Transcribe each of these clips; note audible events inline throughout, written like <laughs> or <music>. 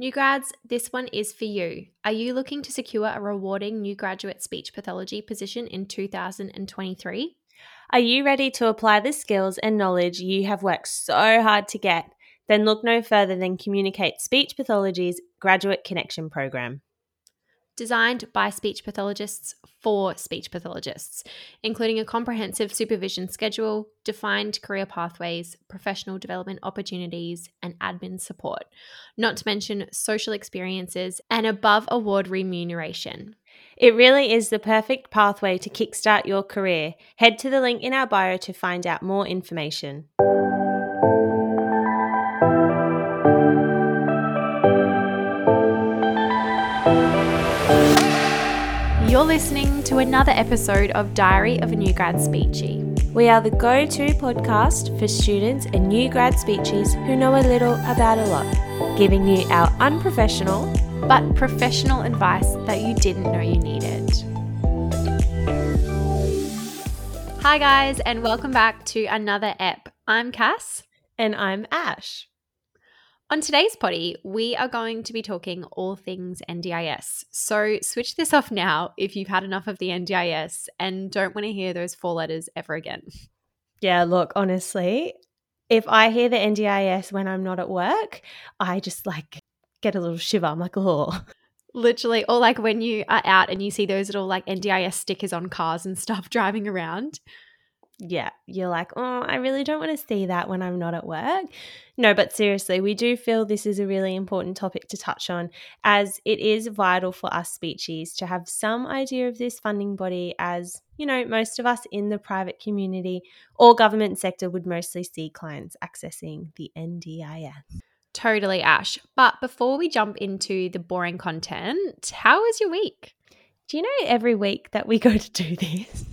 New grads, this one is for you. Are you looking to secure a rewarding new graduate speech pathology position in 2023? Are you ready to apply the skills and knowledge you have worked so hard to get? Then look no further than Communicate Speech Pathology's Graduate Connection Program designed by speech pathologists for speech pathologists, including a comprehensive supervision schedule, defined career pathways, professional development opportunities, and admin support, not to mention social experiences and above award remuneration. It really is the perfect pathway to kickstart your career. Head to the link in our bio to find out more information. You're listening to another episode of Diary of a New Grad Speechy. We are the go to podcast for students and new grad speechies who know a little about a lot, giving you our unprofessional but professional advice that you didn't know you needed. Hi, guys, and welcome back to another ep. I'm Cass. And I'm Ash. On today's potty, we are going to be talking all things NDIS. So switch this off now if you've had enough of the NDIS and don't want to hear those four letters ever again. Yeah, look, honestly, if I hear the NDIS when I'm not at work, I just like get a little shiver. I'm like, oh. Literally, or like when you are out and you see those little like NDIS stickers on cars and stuff <laughs> driving around yeah, you're like, oh, I really don't want to see that when I'm not at work. No, but seriously, we do feel this is a really important topic to touch on as it is vital for us speechies to have some idea of this funding body, as you know, most of us in the private community or government sector would mostly see clients accessing the NDIS. Totally, Ash. But before we jump into the boring content, how was your week? Do you know every week that we <laughs> go to do this?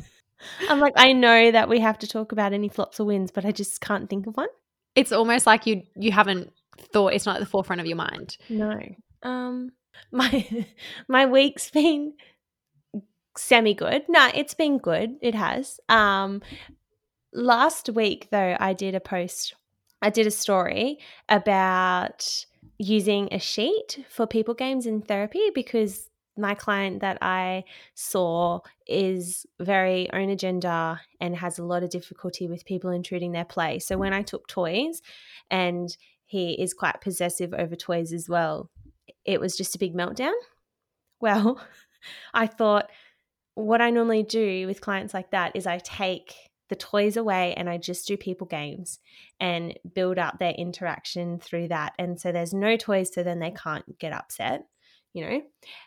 I'm like, I know that we have to talk about any flops or wins, but I just can't think of one. It's almost like you you haven't thought it's not at the forefront of your mind. No. Um my <laughs> my week's been semi good. No, it's been good. It has. Um last week though I did a post I did a story about using a sheet for people games in therapy because my client that I saw is very own agenda and has a lot of difficulty with people intruding their play. So when I took toys, and he is quite possessive over toys as well, it was just a big meltdown. <laughs> Well, I thought what I normally do with clients like that is I take the toys away and I just do people games and build up their interaction through that. And so there's no toys, so then they can't get upset you know.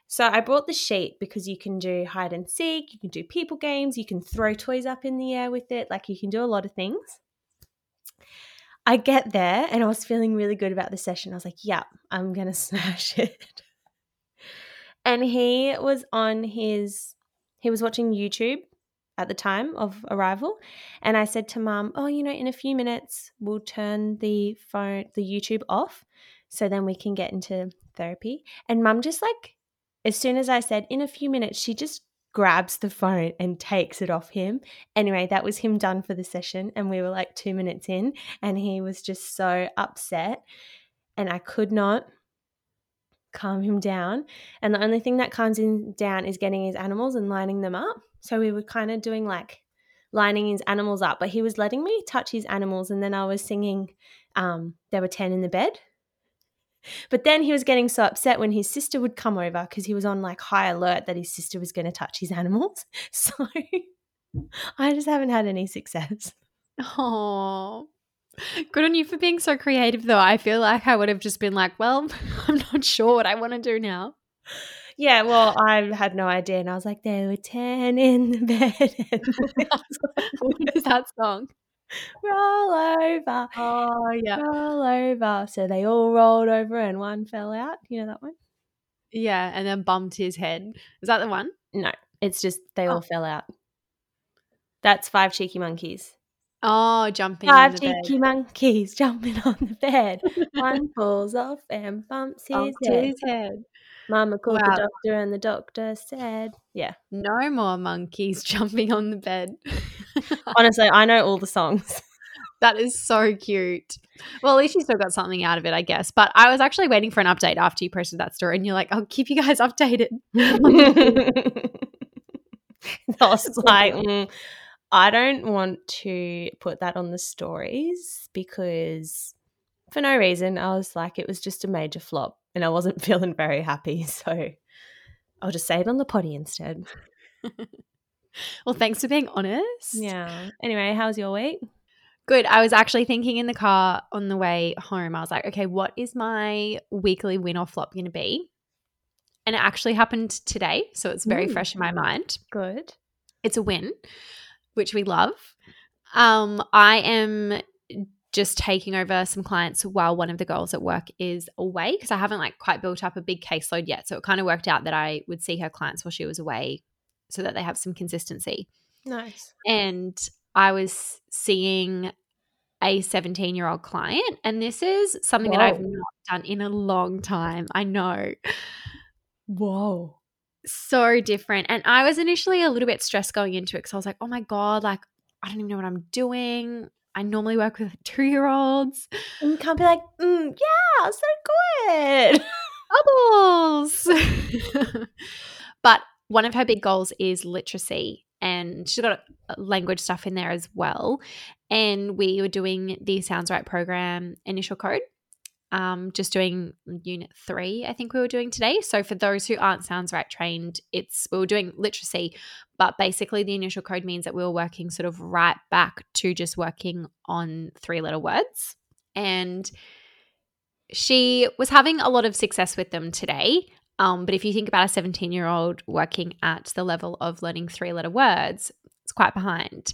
So I brought the sheet because you can do hide and seek, you can do people games, you can throw toys up in the air with it, like you can do a lot of things. I get there and I was feeling really good about the session. I was like, yeah, I'm going <laughs> to smash it. and he was on his, he was watching YouTube at the time of arrival. And I said to mum, oh, you know, in a few minutes, we'll turn the phone, the YouTube off. So then we can get into therapy. And mum just like, as soon as I said in a few minutes, she just grabs the phone and takes it off him. Anyway, that was him done for the session. And we were like two minutes in, and he was just so upset. And I could not calm him down. And the only thing that calms him down is getting his animals and lining them up. So we were kind of doing like lining his animals up, but he was letting me touch his animals. And then I was singing, um, there were 10 in the bed but then he was getting so upset when his sister would come over because he was on like high alert that his sister was going to touch his animals. <laughs> So I just haven't had any success. Oh, good on you for being so creative, though. I feel like I would have just been like, well, <laughs> I'm not sure what I want to do now. Yeah, well, I had no idea. And I was like, there were 10 in the bed. <laughs> what is that song? <laughs> roll over. Oh, yeah. Roll over. So they all rolled over and one fell out. You know that one? Yeah, and then bumped his head. Mm-hmm. Is that the one? No, it's just they oh. all fell out. That's five cheeky monkeys. Oh, jumping Five cheeky bed. monkeys <laughs> jumping on the bed. one <laughs> falls off and bumps his, head. his head. Mama called wow. the doctor, and the doctor said, "Yeah, no more monkeys jumping on the bed." <laughs> Honestly, I know all the songs. <laughs> That is so cute. Well, at least you still got something out of it, I guess. But I was actually waiting for an update after you posted that story, and you're like, "I'll keep you guys <laughs> updated." I was like, mm, I don't want to put that on the stories because for no reason, I was like, it was just a major flop and I wasn't feeling very happy. So I'll just say it on the potty instead. Well, thanks for being honest. Yeah. Anyway, how's your week? Good. I was actually thinking in the car on the way home, I was like, okay, what is my weekly win or flop going to be? And it actually happened today. So it's very Mm. fresh in my mind. Good. It's a win, which we love. Um, I am just taking over some clients while one of the girls at work is away because I haven't like quite built up a big caseload yet. So it kind of worked out that I would see her clients while she was away so that they have some consistency. Nice. And I was seeing a 17 year old client, and this is something that I've not done in a long time. I know Whoa. so different. And I was initially a little bit stressed going into it because I was like, oh my God, like, I don't even know what I'm doing. I normally work with two year olds. And you can't be like, mm, yeah, so good. Bubbles. <laughs> but one of her big goals is literacy. And she's got uh, language stuff in there as well. And we were doing the Sounds-Write program initial code um, just doing unit three, I think we were doing today. So for those who aren't Sounds-Write trained, it's we were doing literacy, but basically the initial code means that we were working sort of right back to just working on three letter words. And she was having a lot of success with them today. Um, but if you think about a 17 year old working at the level of learning three letter words, it's quite behind.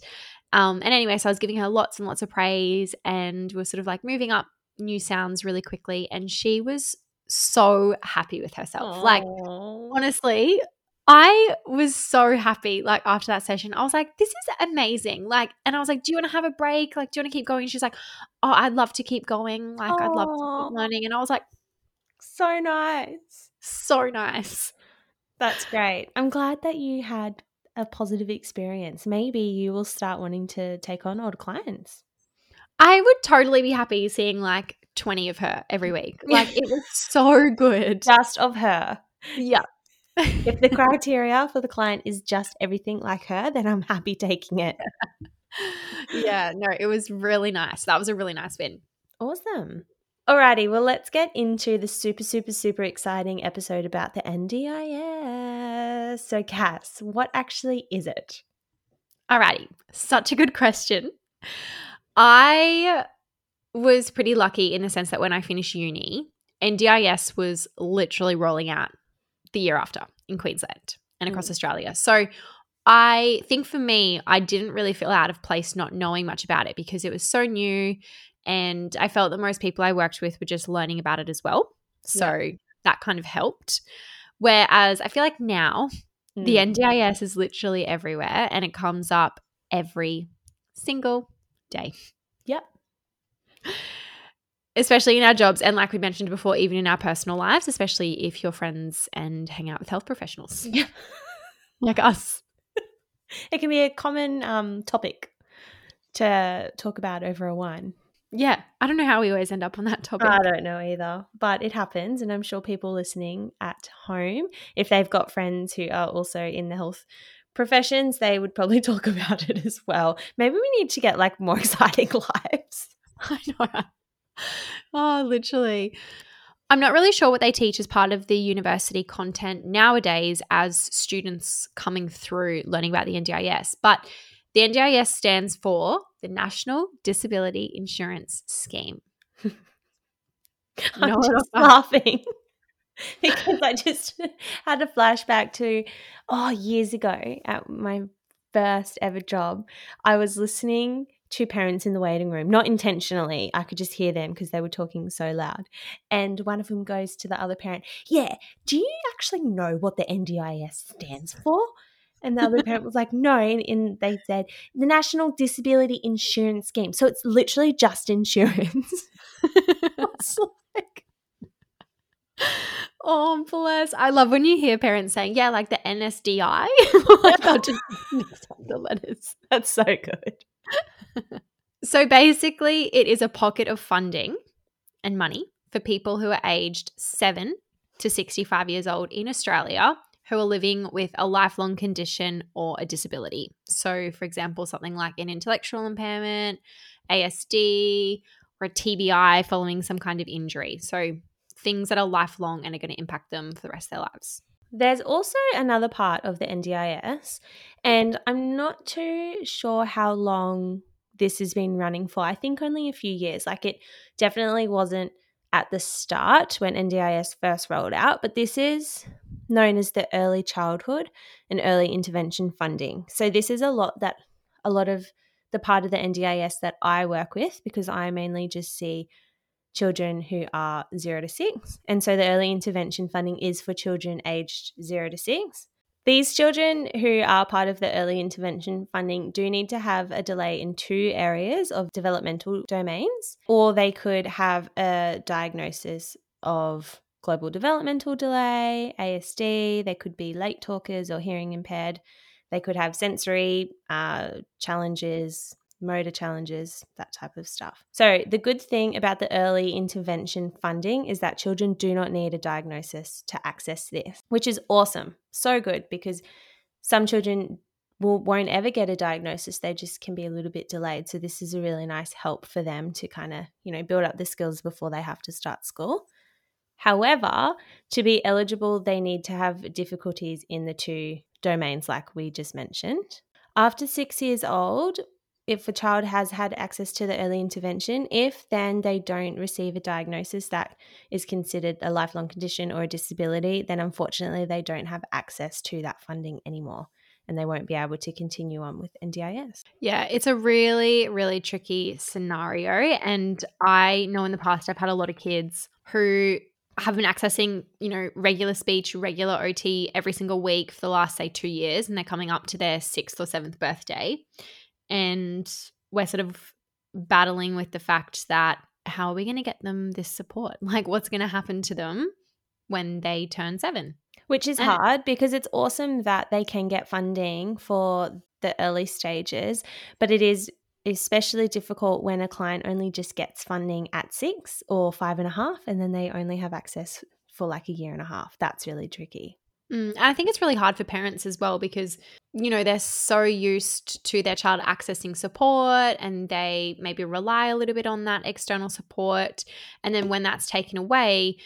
Um, and anyway, so I was giving her lots and lots of praise, and we we're sort of like moving up new sounds really quickly. And she was so happy with herself. Like, honestly, I was so happy. Like, after that session, I was like, this is amazing. Like, and I was like, do you want to have a break? Like, do you want to keep going? She's like, oh, I'd love to keep going. Like, I'd love to keep learning. And I was like, so nice. So nice. That's great. I'm glad that you had a positive experience. Maybe you will start wanting to take on older clients. I would totally be happy seeing like 20 of her every <laughs> week. Like, it was so good. Just of her. Yeah. If the <laughs> criteria for the client is just everything like her, then I'm happy taking it. yeah, no, it was really nice. That was a really nice win. Awesome. Alrighty, well, let's get into the super, super, super exciting episode about the NDIS. So, Cass, what actually is it? Alrighty, such a good question. I was pretty lucky in the sense that when I finished uni, NDIS was literally rolling out the year after in Queensland and across Mm. Australia. So I think for me, I didn't really feel out of place not knowing much about it because it was so new. And I felt that most people I worked with were just learning about it as well. So that kind of helped. Whereas I feel like now the Mm. NDIS is literally everywhere and it comes up every single day, Yep. <sighs> especially in our jobs. And like we mentioned before, even in our personal lives, especially if you're friends and hang out with health professionals Yeah. <laughs> like us. <laughs> It can be a common um, topic to talk about over a wine. Yeah. I don't know how we always end up on that <laughs> topic. I don't know either, but it happens. And I'm sure people listening at home, if they've got friends who are also in the health professions, they would probably <laughs> talk about it as well. Maybe we need to get like more <laughs> exciting lives. I know. Oh, literally. I'm not really sure what they teach as part of the university content nowadays as students coming through learning about the NDIS, but the NDIS stands for the National Disability Insurance Scheme. <laughs> I'm No, just not. laughing <laughs> because I just <laughs> had a flashback to, oh, years ago at my first ever job. I was listening to parents in the waiting room, not intentionally. I could just hear them because they were talking so loud. And one of them goes to the other parent, Yeah, do you actually know what the NDIS stands for? And the other parent was like, No. And, and they said, The National Disability Insurance Scheme. So it's literally just insurance. <laughs> Like, <laughs> oh, bless. I love when you hear parents saying, yeah, like the NSDI. <laughs> like they'll just mix up the letters. That's so good. So basically, it is a pocket of funding and money for people who are aged 7 to 65 years old in Australia who are living with a lifelong condition or a disability. So, for example, something like an intellectual impairment, ASD, or a TBI following some kind of injury. So, things that are lifelong and are going to impact them for the rest of their lives. There's also another part of the NDIS, and I'm not too sure how long this has been running for. I think only a few years. Like it definitely wasn't at the start when NDIS first rolled out, but this is known as the early childhood and early intervention funding. So this is a lot that a lot of the part of the NDIS that I work with because I mainly just see children who are 0 to 6. And so the early intervention funding is for children aged 0 to 6. These children who are part of the early intervention funding do need to have a delay in two areas of developmental domains, or they could have a diagnosis of global developmental delay, ASD, they could be late talkers or hearing impaired, they could have sensory uh, challenges, motor challenges, that type of stuff. So, the good thing about the early intervention funding is that children do not need a diagnosis to access this, which is awesome. So good because some children will, won't ever get a diagnosis. They just can be a little bit delayed. So, this is a really nice help for them to kind of, you know, build up the skills before they have to start school. However, to be eligible, they need to have difficulties in the two domains, like we just mentioned. After six years old, if a child has had access to the early intervention, if then they don't receive a diagnosis that is considered a lifelong condition or a disability, then unfortunately they don't have access to that funding anymore and they won't be able to continue on with NDIS. Yeah, it's a really, really tricky scenario. And I know in the past I've had a lot of kids who have been accessing, you know, regular speech, regular OT every single week for the last, say, two years, and they're coming up to their sixth or seventh birthday and we're sort of battling with the fact that how are we going to get them this support? <laughs> Like, what's going to happen to them when they turn seven? Which is and- hard because it's awesome that they can get funding for the early stages, but it is especially difficult when a client only just gets funding at six or five and a half, and then they only have access for like a year and a half. That's really tricky. Mm, I think it's really hard for parents as well because, you know, they're so used to their child accessing support and they maybe rely a little bit on that external support. And then when that's taken away,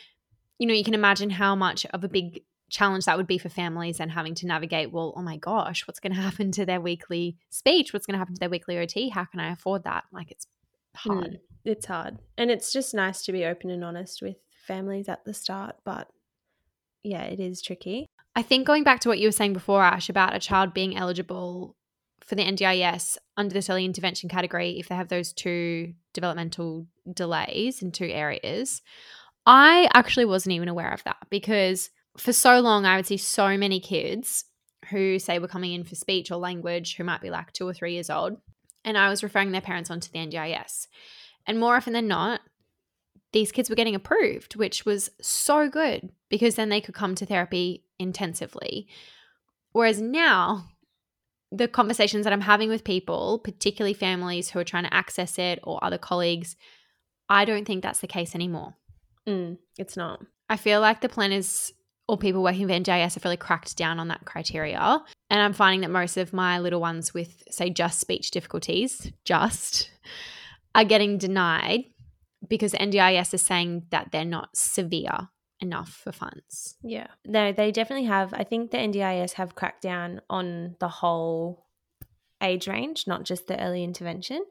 you know, you can imagine how much of a big challenge that would be for families and having to navigate well oh my gosh what's going <laughs> to happen to their weekly speech? What's going to happen to their weekly ot how can i afford that? Like it's hard. mm, it's hard. And it's just nice to be open and honest with families at the start but yeah, it is tricky. I think going back to what you were saying before, Ash, about a child being eligible for the NDIS under this early intervention category if they have those two developmental delays in two areas. I actually wasn't even aware of that because for so long I would see so many kids who say were coming in for speech or language who might be like two or three years old. And I was referring their parents onto the NDIS. And more often than not, these kids were getting approved, which was so good because then they could come to therapy intensively. Whereas now, the conversations that I'm having with people, particularly families who are trying to access it or other colleagues, I don't think that's the case anymore. Mm, it's not. I feel like the planners or people working with NDIS have really cracked down on that criteria. And I'm finding that most of my little ones with, say, just speech difficulties, just, are getting denied because NDIS is saying that they're not severe enough for funds. Yeah. No, they definitely have. I think the NDIS have cracked down on the whole age range, not just the early intervention.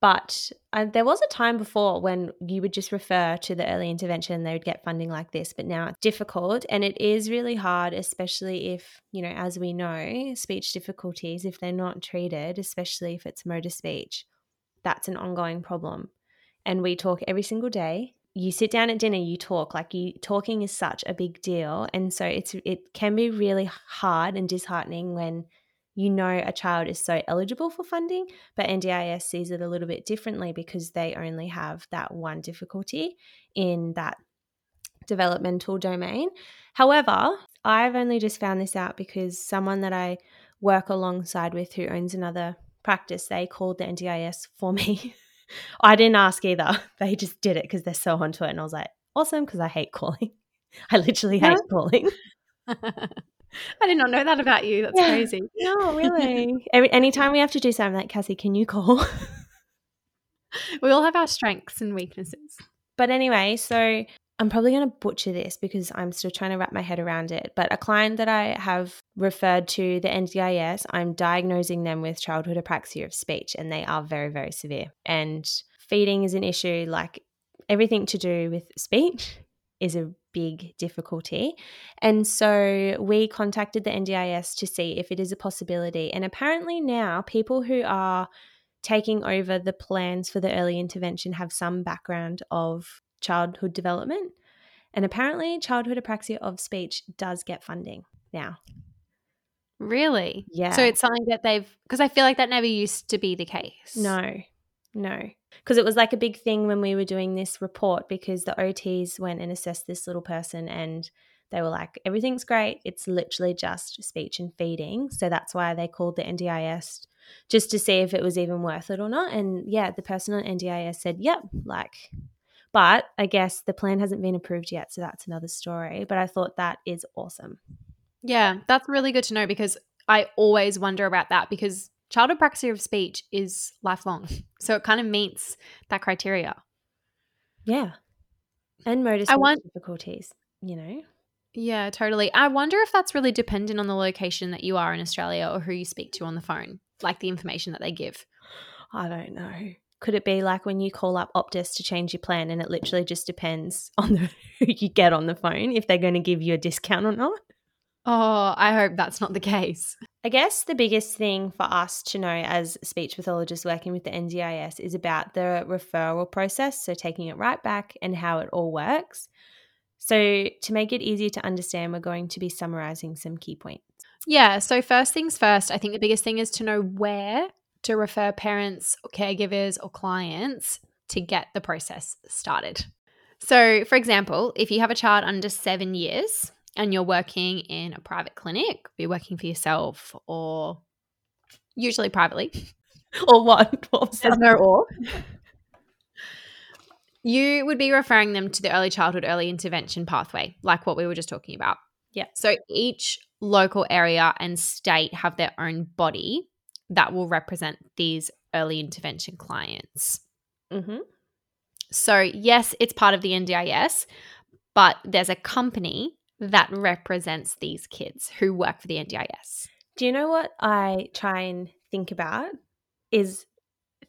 But uh, there was a time before when you would just refer to the early intervention, and they would get funding like this. But now it's difficult and it is really hard, especially if, you know, as we know, speech difficulties, if they're not treated, especially if it's motor speech, that's an ongoing problem and we talk every single day you sit down at dinner you talk like you talking is such a big deal and so it's it can be really hard and disheartening when you know a child is so eligible for funding but NDIS sees it a little bit differently because they only have that one difficulty in that developmental domain however i've only just found this out because someone that i work alongside with who owns another practice, they called the NDIS for <laughs> me. I didn't ask either. <laughs> They just did it because they're so onto it. And I was like, awesome, because I hate calling. <laughs> I literally hate calling. <laughs> I did not know that about you. That's yeah. crazy. No, really. Every anytime we have to do something, like Cassie, can you call? we all have our strengths and weaknesses. But anyway, so I'm probably going to butcher this because I'm still trying to wrap my head around it. But a client that I have referred to the NDIS, I'm diagnosing them with childhood apraxia of speech, and they are very, very severe. And feeding is an issue, like everything to do with speech is a big difficulty. And so we contacted the NDIS to see if it is a possibility. And apparently now people who are taking over the plans for the early intervention have some background of childhood development. And apparently, childhood apraxia of speech does get funding now. Really? Yeah. So it's something that they've, because I feel like that never used to be the case. No, no. Because it was like a big thing when we were doing this report because the OTs went and assessed this little person and they were like, everything's great. It's literally just speech and feeding. So that's why they called the NDIS just to see if it was even worth it or not. And yeah, the person on NDIS said, yep, like, but I guess the plan hasn't been approved yet. So that's another story. But I thought that is awesome. Yeah, that's really good to know because I always wonder about that because child apraxia of speech is lifelong. <laughs> So it kind of meets that criteria. Yeah. And motor I want- difficulties, you know? Yeah, totally. I wonder if that's really dependent on the location that you are in Australia or who you speak to on the phone like the information that they give? I don't know. Could it be like when you call up Optus to change your plan and it literally just depends on the, who you get on the phone if they're going to give you a discount or not? Oh, I hope that's not the case. I guess the biggest thing for us to know as speech pathologists working with the NDIS is about the referral process, so taking it right back and how it all works. So, to make it easier to understand, we're going to be summarizing some key points. Yeah. So, first things first, I think the biggest thing is to know where to refer parents, or caregivers, or clients to get the process started. So, for example, if you have a child under seven years and you're working in a private clinic, you're working for yourself or usually privately, <laughs> or what There's no or. <laughs> You would be referring them to the early childhood, early intervention pathway, like what we were just talking about. Yeah. So each local area and state have their own body that will represent these early intervention clients. Mm-hmm. So, yes, it's part of the NDIS, but there's a company that represents these kids who work for the NDIS. Do you know what I try and think about? Is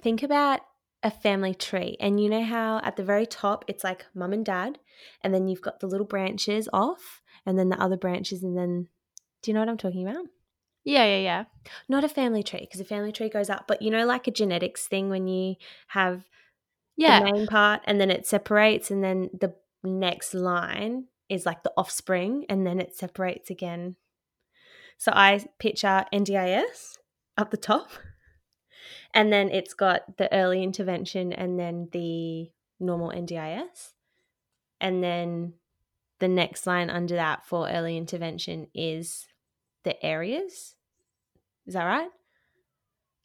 think about a family tree. And you know how at the very top it's like mum and dad, and then you've got the little branches off, and then the other branches, and then do you know what I'm talking about? Yeah, yeah, yeah. Not a family tree because a family tree goes up, but you know, like a genetics thing when you have yeah. the main part and then it separates, and then the next line is like the offspring, and then it separates again. So I picture NDIS up the top, <laughs> and then it's got the early intervention, and then the normal NDIS, and then the next line under that for early intervention is the areas. Is that right?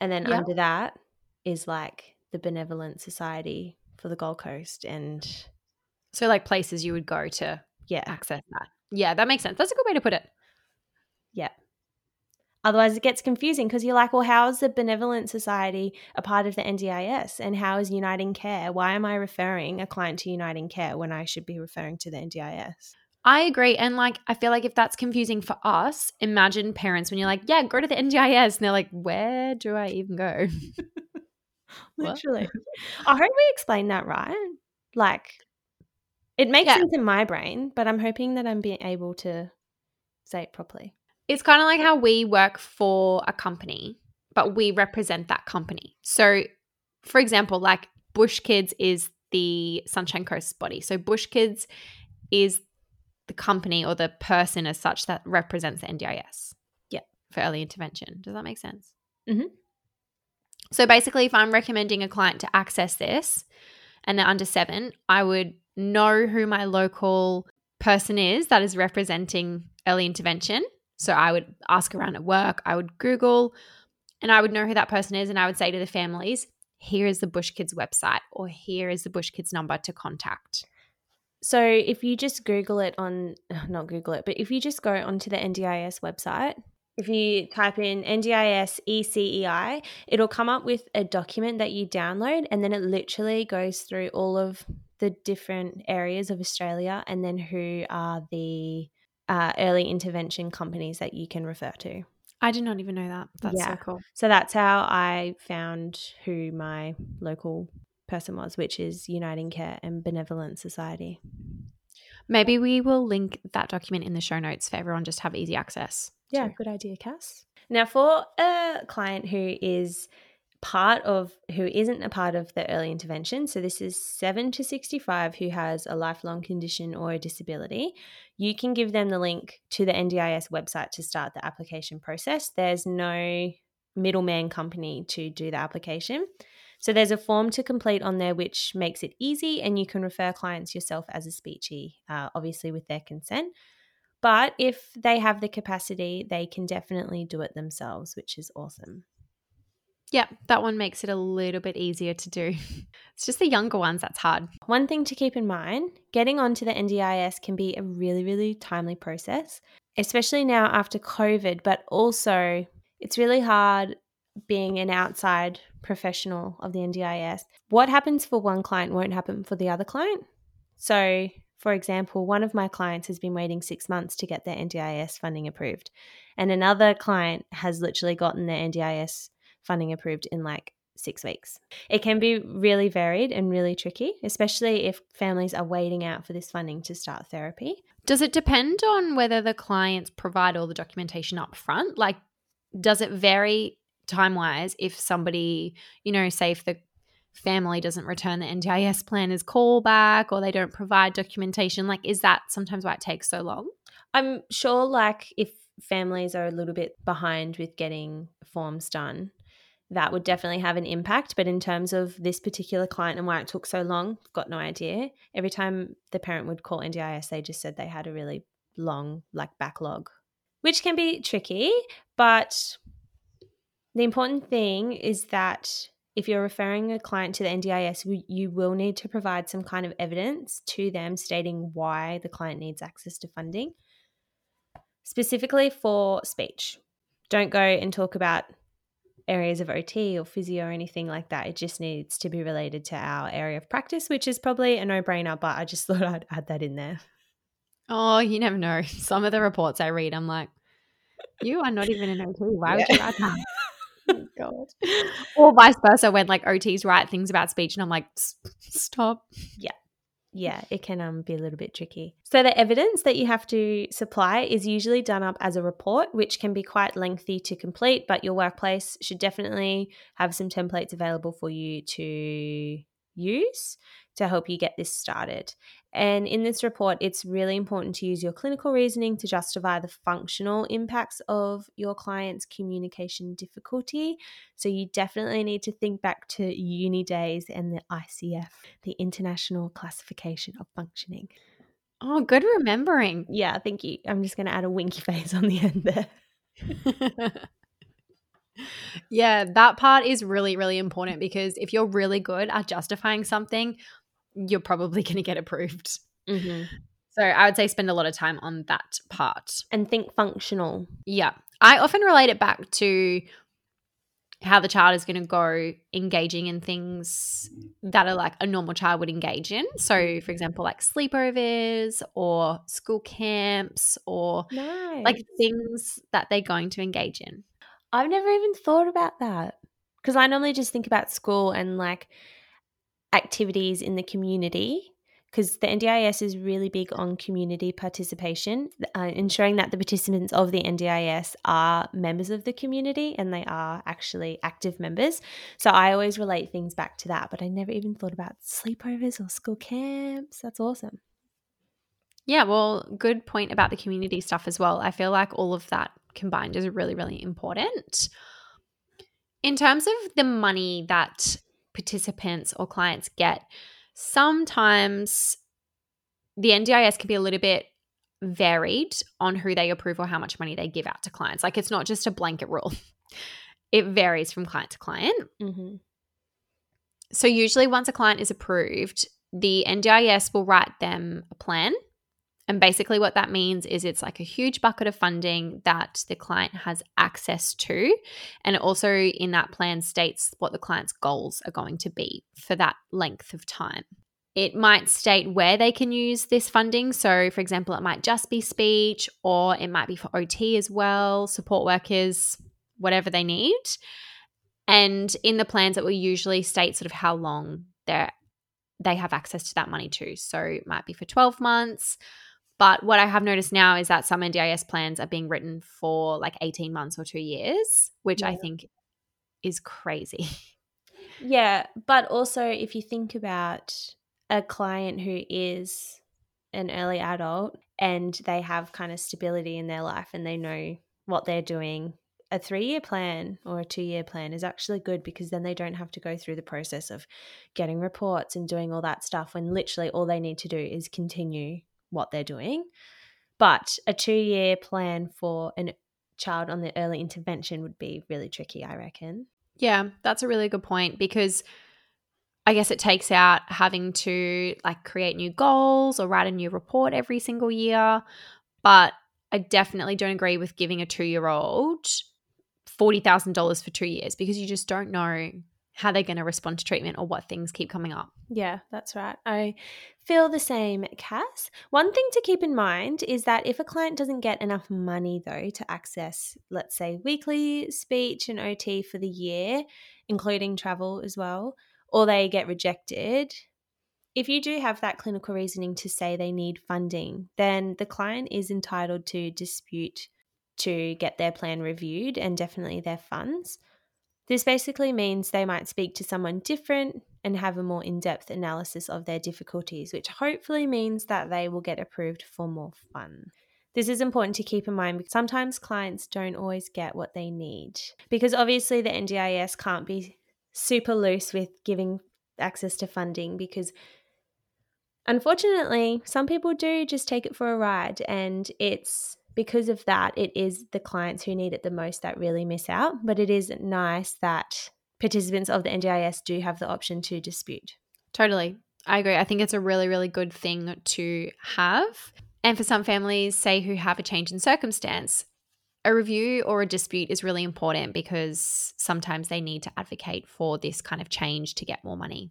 And then yeah. under that is like the Benevolent Society for the Gold Coast and so like places you would go to yeah access that. Yeah, that makes sense. That's a good way to put it. Yeah. Otherwise, it gets confusing because you're like, well, how is the Benevolent Society a part of the NDIS? And how is Uniting Care? Why am I referring a client to Uniting Care when I should be referring to the NDIS? I agree. And like, I feel like if that's confusing for us, imagine parents when you're like, yeah, go to the NGIS. And they're like, where do I even go? <laughs> Literally. I hope we explained that right. Like, it makes yeah. sense in my brain, but I'm hoping that I'm being able to say it properly. It's kind of like how we work for a company, but we represent that company. So, for example, like Bush Kids is the Sunshine Coast body. So, Bush Kids is the company or the person as such that represents the NDIS. Yeah. For early intervention. Does that make sense? Mm-hmm. So basically, if I'm recommending a client to access this and they're under seven, I would know who my local person is that is representing early intervention. So I would ask around at work, I would Google and I would know who that person is and I would say to the families, here is the Bush Kids website or here is the Bush Kids number to contact. So if you just Google it on, <sighs> not Google it, but if you just go onto the NDIS website, if you type in NDIS ECEI, it'll come up with a document that you download and then it literally goes through all of the different areas of Australia and then who are the uh, early intervention companies that you can refer to. I did not even know that. That's yeah. so cool. So that's how I found who my local person was, which is Uniting Care and Benevolent Society. Maybe we will link that document in the show notes for everyone just have easy access. Yeah, to. good idea, Cass. Now, for a client who is part of who isn't a part of the early intervention, so this is 7 to 65 who has a lifelong condition or a disability, you can give them the link to the NDIS website to start the application process. There's no middleman company to do the application. So there's a form to complete on there which makes it easy and you can refer clients yourself as a speechy, uh, obviously with their consent. But if they have the capacity, they can definitely do it themselves, which is awesome. Yeah, that one makes it a little bit easier to do. <laughs> It's just the younger ones that's hard. One thing to keep in mind getting onto the NDIS can be a really, really timely process, especially now after COVID, but also it's really hard being an outside professional of the NDIS. What happens for one client won't happen for the other client. So, for example, one of my clients has been waiting six months to get their NDIS funding approved, and another client has literally gotten their NDIS funding approved in like six weeks. It can be really varied and really tricky, especially if families are waiting out for this funding to start therapy. Does it depend on whether the clients provide all the documentation up front? Like, does it vary time wise if somebody, you know, say if the family doesn't return the NDIS plan as callback or they don't provide documentation? Like, is that sometimes why it takes so long? I'm sure, like, if families are a little bit behind with getting forms done, that would definitely have an impact. But in terms of this particular client and why it took so long, got no idea. Every time the parent would call NDIS, they just said they had a really long, like, backlog, which can be tricky. But the important thing is that if you're referring a client to the NDIS, you will need to provide some kind of evidence to them stating why the client needs access to funding, specifically for speech. Don't go and talk about areas of OT or physio or anything like that. It just needs to be related to our area of practice, which is probably a no brainer, but I just <laughs> thought I'd add that in there. Oh, you never know. Some of the reports I read, I'm like, you are not even an OT. Why yeah. would you add that? <laughs> oh, God. Or vice versa, when like OTs write things about speech, and I'm like, stop. Yeah yeah, it can um, be a little bit tricky. So, the evidence that you have to supply is usually done up as a report, which can be quite lengthy to complete, but your workplace should definitely have some templates available for you to use to help you get this started. And in this report, it's really important to use your clinical reasoning to justify the functional impacts of your client's communication difficulty. So you definitely need to think back to uni days and the ICF, the International Classification of Functioning. Oh, good remembering. Yeah, thank you. I'm just going to add a winky <laughs> face on the end there. <laughs> yeah, that part is really, really important because if you're really good at justifying something, you're probably <laughs> going to get approved. Mm-hmm. So I would say spend a lot of time on that part. And think functional. Yeah. I often relate it back to how the child is going to go engaging in things that are like a normal child would engage in. So, for example, like sleepovers or school camps or nice. like things that they're going to engage in. I've never even thought about that because I normally just think about school and like activities in the community because the NDIS is really big on community participation, uh, ensuring that the participants of the NDIS are members of the community and they are actually active members. So I always relate things back to that, but I never even thought about sleepovers or school camps. That's awesome. Yeah, well, good point about the community stuff as well. I feel like all of that combined is really, really important. In terms of the money that participants or clients get, sometimes the NDIS can be a little bit varied on who they approve or how much money they give out to clients. Like it's not just a blanket rule. <laughs> it varies from client to client. Mm-hmm. So, usually, once a client is approved, the NDIS will write them a plan. And basically, what that means is it's like a huge bucket of funding that the client has access to. And it also, in that plan, states what the client's goals are going to be for that length of time. It might state where they can use this funding. So, for example, it might just be speech or it might be for OT as well, support workers, whatever they need. And in the plans, it will usually state sort of how long they're they have access to that money too. So it might be for 12 months. But what I have noticed now is that some NDIS plans are being written for like 18 months or two years, which yeah. I think is crazy. Yeah. But also, if you think about a client who is an early adult and they have kind of stability in their life and they know what they're doing a three year plan or a two year plan is actually good because then they don't have to go through the process of getting reports and doing all that stuff when literally all they need to do is continue what they're doing. But a two year plan for a child on the early intervention would be really tricky, I reckon. Yeah, that's a really good point because I guess it takes out having to like create new goals or write a new report every single year. But I definitely don't agree with giving a two year old $40,000 for two years because you just don't know how they're going to respond to treatment or what things keep coming up. Yeah, that's right. I feel the same, Cass. One thing to keep in mind is that if a client doesn't get enough money, though, to access, let's say, weekly speech and OT for the year, including travel as well, or they get rejected, if you do have that clinical reasoning to say they need funding, then the client is entitled to dispute to get their plan reviewed and definitely their funds. This basically means they might speak to someone different and have a more in depth analysis of their difficulties, which hopefully means that they will get approved for more fun. This is important to keep in mind because sometimes clients don't always get what they need. Because obviously, the NDIS can't be super loose with giving access to funding because unfortunately, some people do just take it for a ride and it's because of that, it is the clients who need it the most that really miss out. But it is nice that participants of the NDIS do have the option to dispute. Totally. I agree. I think it's a really, really good thing to have. And for some families, say who have a change in circumstance, a review or a dispute is really important because sometimes they need to advocate for this kind of change to get more money.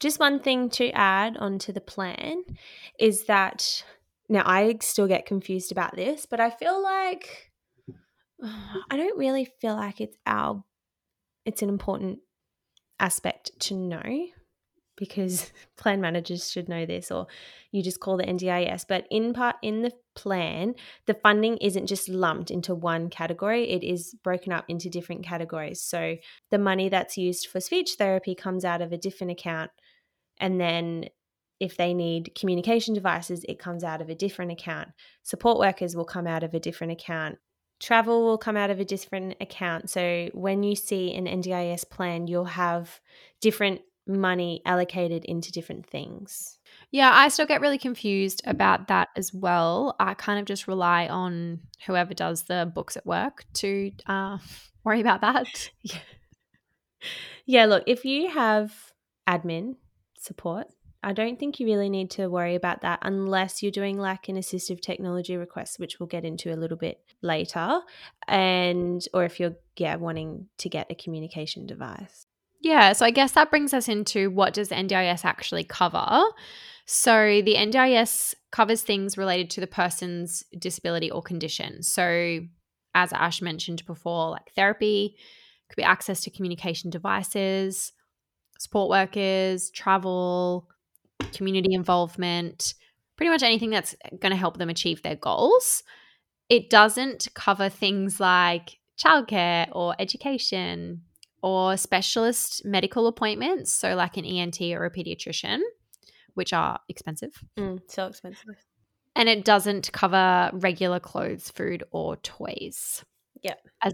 Just one thing to add onto the plan is that now, I still get confused about this, but I feel like <sighs> I don't really feel like it's our it's an important aspect to know because <laughs> plan managers should know this or you just call the NDIS but in part in the plan the funding isn't just lumped into one category it is broken up into different categories. So the money that's used for speech therapy comes out of a different account and then if they need communication devices, it comes out of a different account. Support workers will come out of a different account. Travel will come out of a different account. So when you see an NDIS plan, you'll have different money allocated into different things. Yeah, I still get really confused about that as well. I kind of just rely on whoever does the books at work to uh, <laughs> worry about that. <laughs> Yeah. yeah, look, if you have admin support, I don't think you really need to worry about that unless you're doing like an assistive technology request, which we'll get into a little bit later, and or if you're yeah wanting to get a communication device. Yeah, so I guess that brings us into what does NDIS actually cover? So the NDIS covers things related to the person's disability or condition. So as Ash mentioned before, like therapy, could be access to communication devices, support workers, travel, community involvement, pretty much anything that's going to help them achieve their goals. It doesn't cover things like childcare or education or specialist medical appointments, so like an ENT or a pediatrician, which are expensive. Mm, so expensive. And it doesn't cover regular clothes, food, or toys. Yeah. As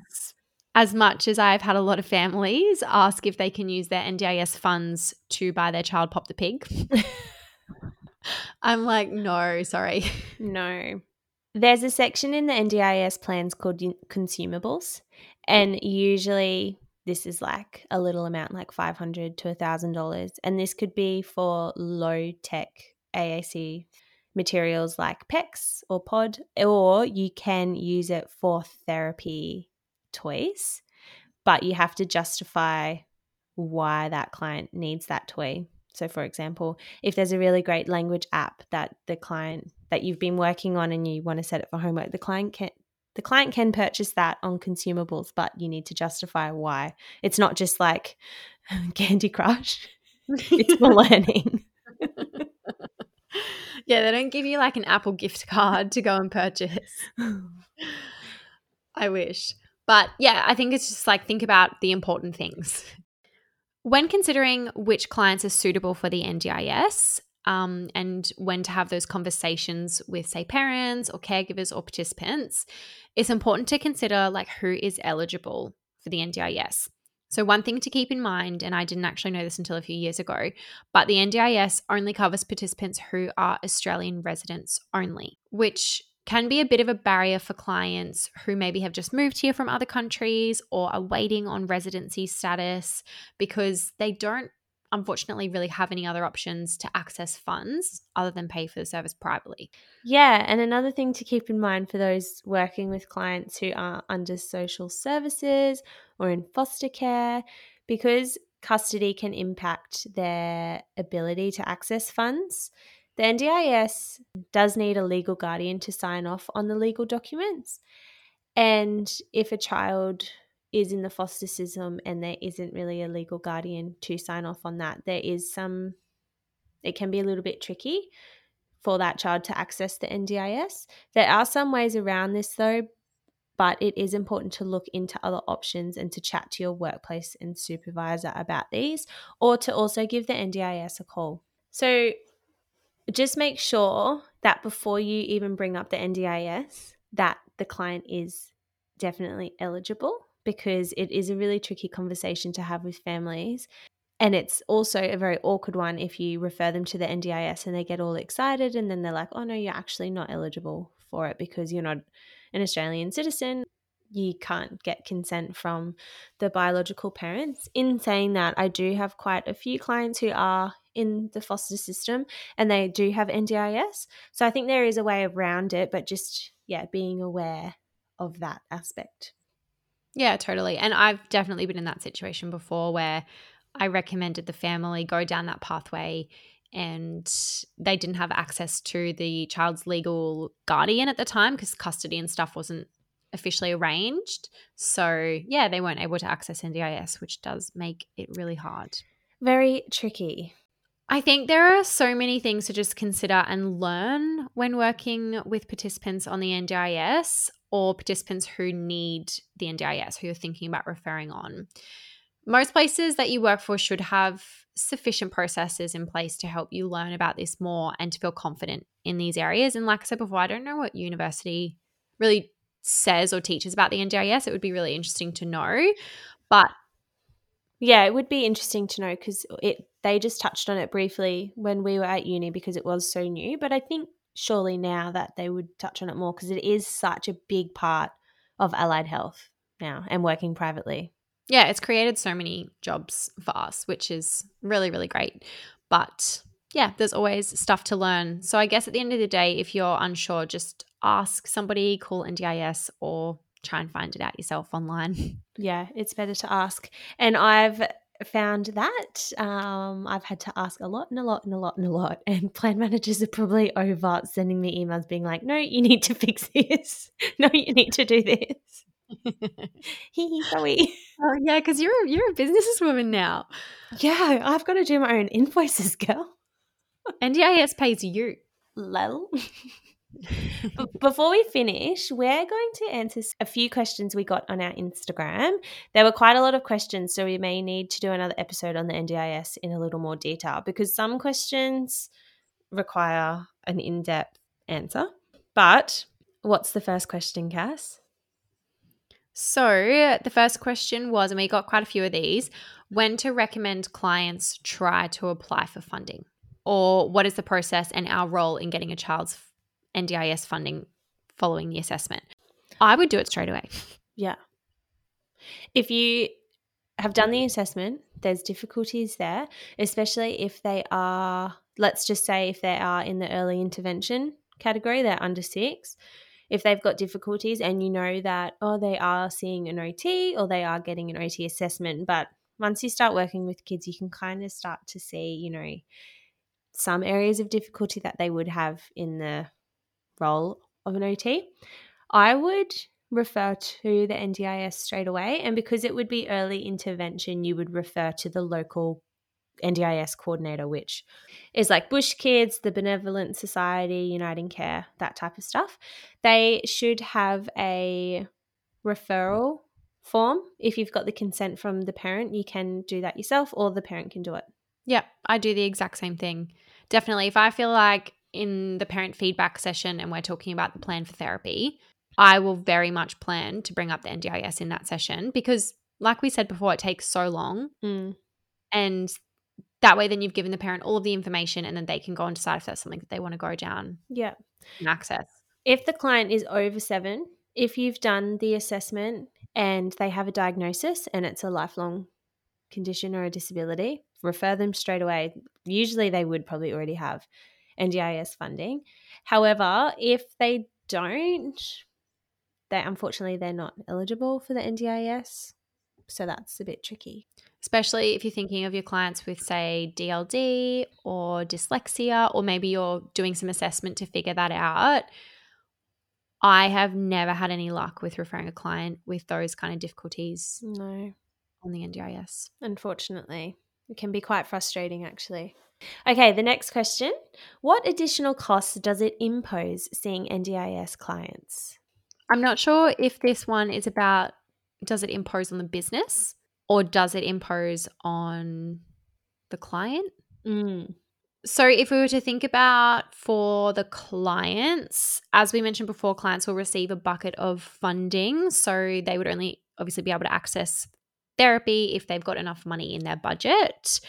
as much as I've had a lot of families ask if they can use their NDIS funds to buy their child Pop the Pig. I'm like, no, sorry. No. There's a section in the NDIS plans called consumables, And usually this is like a little amount, like five hundred to a thousand dollars, and this could be for low tech AAC materials like PECS or PODD, or you can use it for therapy toys, but you have to justify why that client needs that toy. So, for example, if there's a really great language app that the client that you've been working on and you want to set it for homework, the client can the client can purchase that on consumables, but you need to justify why. It's not just like <laughs> Candy Crush. <laughs> it's for learning. <laughs> yeah, they don't give you like an Apple gift card to go and purchase. I wish. But yeah, I think it's just like think about the important things. When considering which clients are suitable for the NDIS, um, and when to have those conversations with, say, parents or caregivers or participants, it's important to consider like who is eligible for the NDIS. So, one thing to keep in mind, and I didn't actually know this until a few years ago, but the NDIS only covers participants who are Australian residents only, which can be a bit of a barrier for clients who maybe have just moved here from other countries or are waiting on residency status because they don't unfortunately really have any other options to access funds other than pay for the service privately. Yeah, and another thing to keep in mind for those working with clients who are under social services or in foster care, because custody can impact their ability to access funds. The NDIS does need a legal guardian to sign off on the legal documents. And if a child is in the foster system and there isn't really a legal guardian to sign off on that, there is some, it can be a little bit tricky for that child to access the NDIS. There are some ways around this though, but it is important to look into other options and to chat to your workplace and supervisor about these or to also give the NDIS a call. So just make sure that before you even bring up the NDIS that the client is definitely eligible because it is a really tricky conversation to have with families. And it's also a very awkward one if you refer them to the NDIS and they get all excited and then they're like, oh no, you're actually not eligible for it because you're not an Australian citizen. You can't get consent from the biological parents. In saying that, I do have quite a few clients who are in the foster system and they do have NDIS. So I think there is a way around it, but just, yeah, being aware of that aspect. Yeah, totally. And I've definitely been in that situation before where I recommended the family go down that pathway and they didn't have access to the child's legal guardian at the time because custody and stuff wasn't officially arranged. So, yeah, they weren't able to access NDIS, which does make it really hard. Very tricky. I think there are so many things to just consider and learn when working with participants on the NDIS or participants who need the NDIS, who you're thinking about referring on. Most places that you work for should have sufficient processes in place to help you learn about this more and to feel confident in these areas. And like I said before, I don't know what university really says or teaches about the NDIS. It would be really interesting to know. But yeah, it would be interesting to know because it they just touched on it briefly when we were at uni because it was so new. But I think surely now that they would touch on it more because it is such a big part of allied health now and working privately. Yeah, it's created so many jobs for us, which is really, really great. But yeah, there's always stuff to learn. So I guess at the end of the day, if you're unsure, just ask somebody, call NDIS, or try and find it out yourself online. <laughs> Yeah, it's better to ask. And I've found that um, I've had to ask a lot and a lot and a lot and a lot. <laughs> And plan managers are probably over sending me emails being like, no, you need to <laughs> fix this. no, you need to do this. <laughs> Hee sorry. Oh yeah, because you're you're a businesswoman now. Yeah, I've got to do my own invoices, girl. NDIS pays you. Lol. Before we finish, we're going to answer a few questions we got on our Instagram. There were quite a lot of questions, so we may need to do another episode on the NDIS in a little more detail because some questions require an in depth answer. But what's the first question, Cass? So, the first question was, and we got quite a few of these when to recommend clients try to apply for funding, or what is the process and our role in getting a child's NDIS funding following the assessment. I would do it straight away. Yeah. If you have done the assessment, there's difficulties there, especially if they are, let's just say, if they are in the early intervention category, they're under six. If they've got difficulties and you know that, oh, they are seeing an OT or they are getting an OT assessment, but once you start working with kids, you can kind of start to see, you know, some areas of difficulty that they would have in the role of an OT. I would refer to the NDIS straight away. And because it would be early intervention, you would refer to the local NDIS coordinator, which is like Bush Kids, the Benevolent Society, Uniting Care, that type of stuff. They should have a referral form. If you've got the consent from the parent, you can do that yourself or the parent can do it. Yeah, I do the exact same thing. Definitely. If I feel like in the parent feedback session and we're talking about the plan for therapy, I will very much plan to bring up the NDIS in that session because, like we said before, it takes so long. Mm. And that way, then you've given the parent all of the information and then they can go and decide if that's something that they want to go down Yeah. and access. If the client is over seven, if you've done the assessment and they have a diagnosis and it's a lifelong condition or a disability, refer them straight away. Usually they would probably already have NDIS funding. However, if they don't, they unfortunately they're not eligible for the NDIS. So that's a bit tricky. Especially if you're thinking of your clients with, say, DLD or dyslexia, or maybe you're doing some assessment to figure that out. I have never had any luck with referring a client with those kind of difficulties No, on the NDIS. unfortunately. It can be quite frustrating actually. Okay, the next question. What additional costs does it impose seeing NDIS clients? I'm not sure if this one is about does it impose on the business or does it impose on the client? Mm. So, if we were to think about for the clients, as we mentioned before, clients will receive a bucket of funding. So, they would only obviously be able to access therapy if they've got enough money in their budget.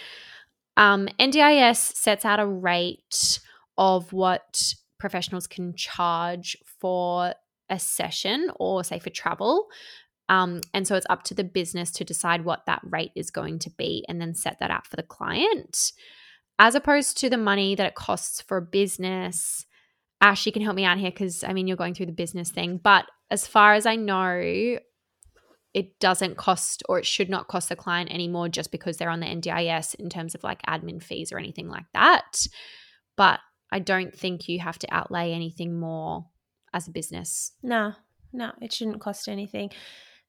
Um, NDIS sets out a rate of what professionals can charge for a session or, say, for travel. Um, and so it's up to the business to decide what that rate is going to be and then set that out for the client as opposed to the money that it costs for a business. Ash, you can help me out here because I mean, you're going through the business thing. But as far as I know, it doesn't cost or it should not cost the client anymore just because they're on the NDIS in terms of like admin fees or anything like that. But I don't think you have to outlay anything more as a business. No, no, it shouldn't cost anything.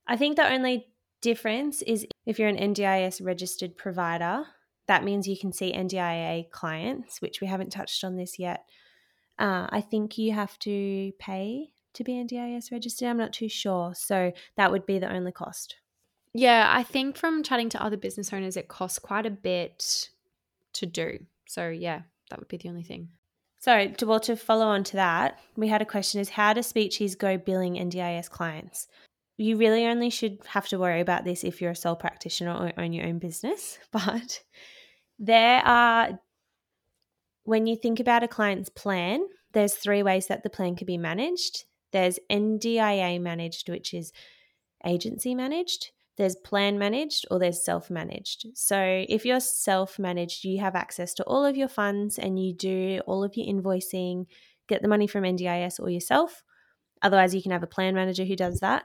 I think the only difference is if you're an NDIS registered provider, that means you can see NDIA clients, which we haven't touched on this yet. Uh, I think you have to pay to be NDIS registered. I'm not too sure. So that would be the only cost. Yeah, I think from chatting to other business owners, it costs quite a bit to do. So, yeah, that would be the only thing. So, to, well, to follow on to that, we had a question is how do speechies go billing NDIS clients? You really only should have to worry about this if you're a sole practitioner or own your own business. <laughs> But there are, when you think about a client's plan, there's three ways that the plan can be managed. There's NDIA managed, which is agency managed. There's plan managed or there's self managed. So, if you're self managed, you have access to all of your funds and you do all of your invoicing, get the money from NDIS or yourself. Otherwise, you can have a plan manager who does that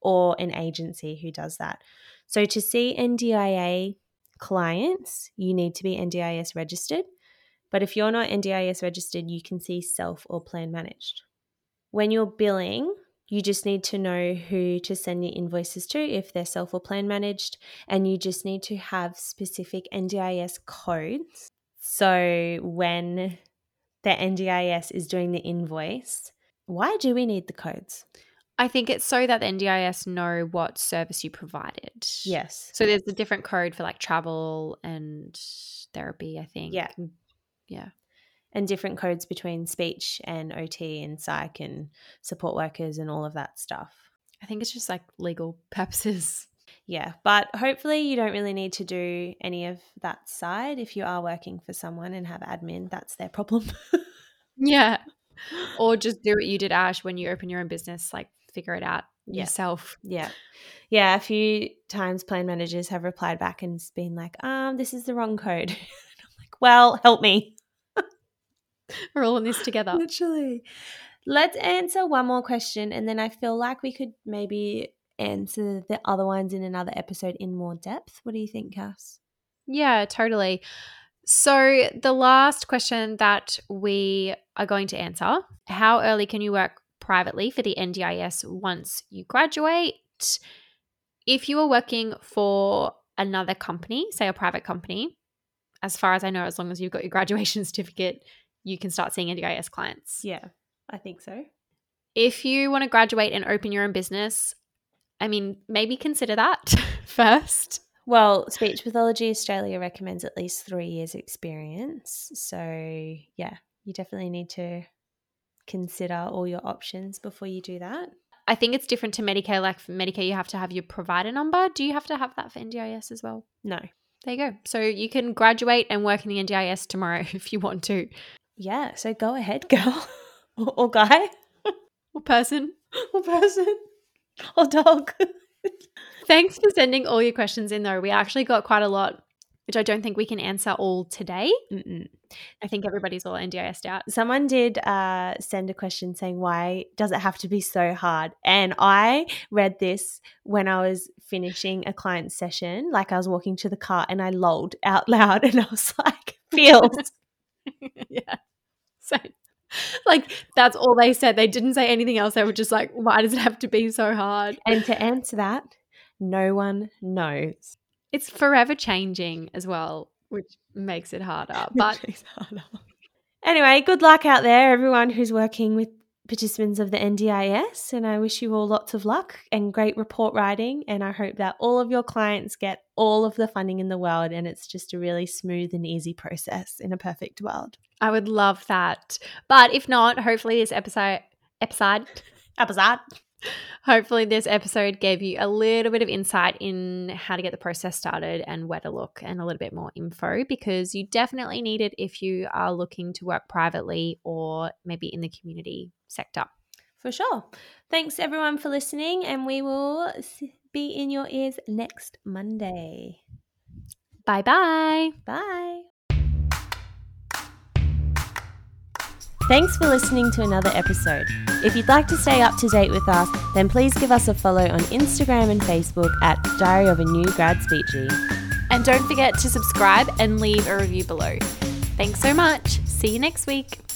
or an agency who does that. So, to see NDIA clients, you need to be NDIS registered. But if you're not NDIS registered, you can see self or plan managed. When you're billing, you just need to know who to send your invoices to if they're self or plan managed, and you just need to have specific NDIS codes. So when the NDIS is doing the invoice, why do we need the codes? I think it's so that the NDIS know what service you provided. Yes. So there's a different code for like travel and therapy, I think. Yeah. Yeah. And different codes between speech and OT and psych and support workers and all of that stuff. I think it's just like legal <laughs> purposes. Yeah, but hopefully you don't really need to do any of that side if you are working for someone and have admin. That's their problem. <laughs> Yeah. <laughs> or just do what you did, Ash, when you open your own business, like figure it out Yeah. yourself. Yeah. Yeah. A few times plan managers have replied back and been like, um, this is the wrong code. I'm like, well, help me. <laughs> We're all in this together. Literally. Let's answer one more question and then I feel like we could maybe answer the other ones in another episode in more depth. What do you think, Cass? Yeah, totally. So, the last question that we are going to answer how early can you work privately for the NDIS once you graduate? If you are working for another company, say a private company, as far as I know, as long as you've got your <laughs> graduation certificate, you can start seeing NDIS clients. Yeah, I think so. If you want to graduate and open your own business, I mean, maybe consider that <laughs> first. Well, Speech Pathology Australia recommends at least three years' experience. So, yeah, you definitely need to consider all your options before you do that. I think it's different to Medicare. Like for Medicare, you have to have your provider number. Do you have to have that for NDIS as well? No. There you go. So you can graduate and work in the NDIS tomorrow <laughs> if you want to. Yeah, so go ahead, <laughs> girl or, or guy Or person. <laughs> or person or dog. <laughs> Thanks for sending all your questions in, though. We actually got quite a lot, which I don't think we can answer all today. Mm-mm. I think everybody's all NDIS'd out. Someone did uh, send a question saying, Why does it have to be so hard? And I read this when I was finishing a client session. Like I was walking to the car and I lolled out loud and I was like, Feels. <laughs> yeah. So, like, that's all they said. They didn't say anything else. They were just like, why does it have to be so hard? and to answer that, no one knows. It's forever changing as well, which makes it harder. <laughs> But harder. Anyway, good luck out there, everyone who's working with participants of the NDIS. And I wish you all lots of luck and great report writing. And I hope that all of your clients get all of the funding in the world and it's just a really smooth and easy process in a perfect world. I would love that. But if not, hopefully this episode episode Episode. Hopefully this episode gave you a little bit of insight in how to get the process started and where to look and a little bit more info because you definitely need it if you are looking to work privately or maybe in the community sector. For sure. Thanks everyone for listening, and we will be in your ears next Monday. Bye bye. Bye. Thanks for listening to another episode. If you'd like to stay up to date with us, then please give us a follow on Instagram and Facebook at Diary of a New Grad Speechy. And don't forget to subscribe and leave a review below. Thanks so much. See you next week.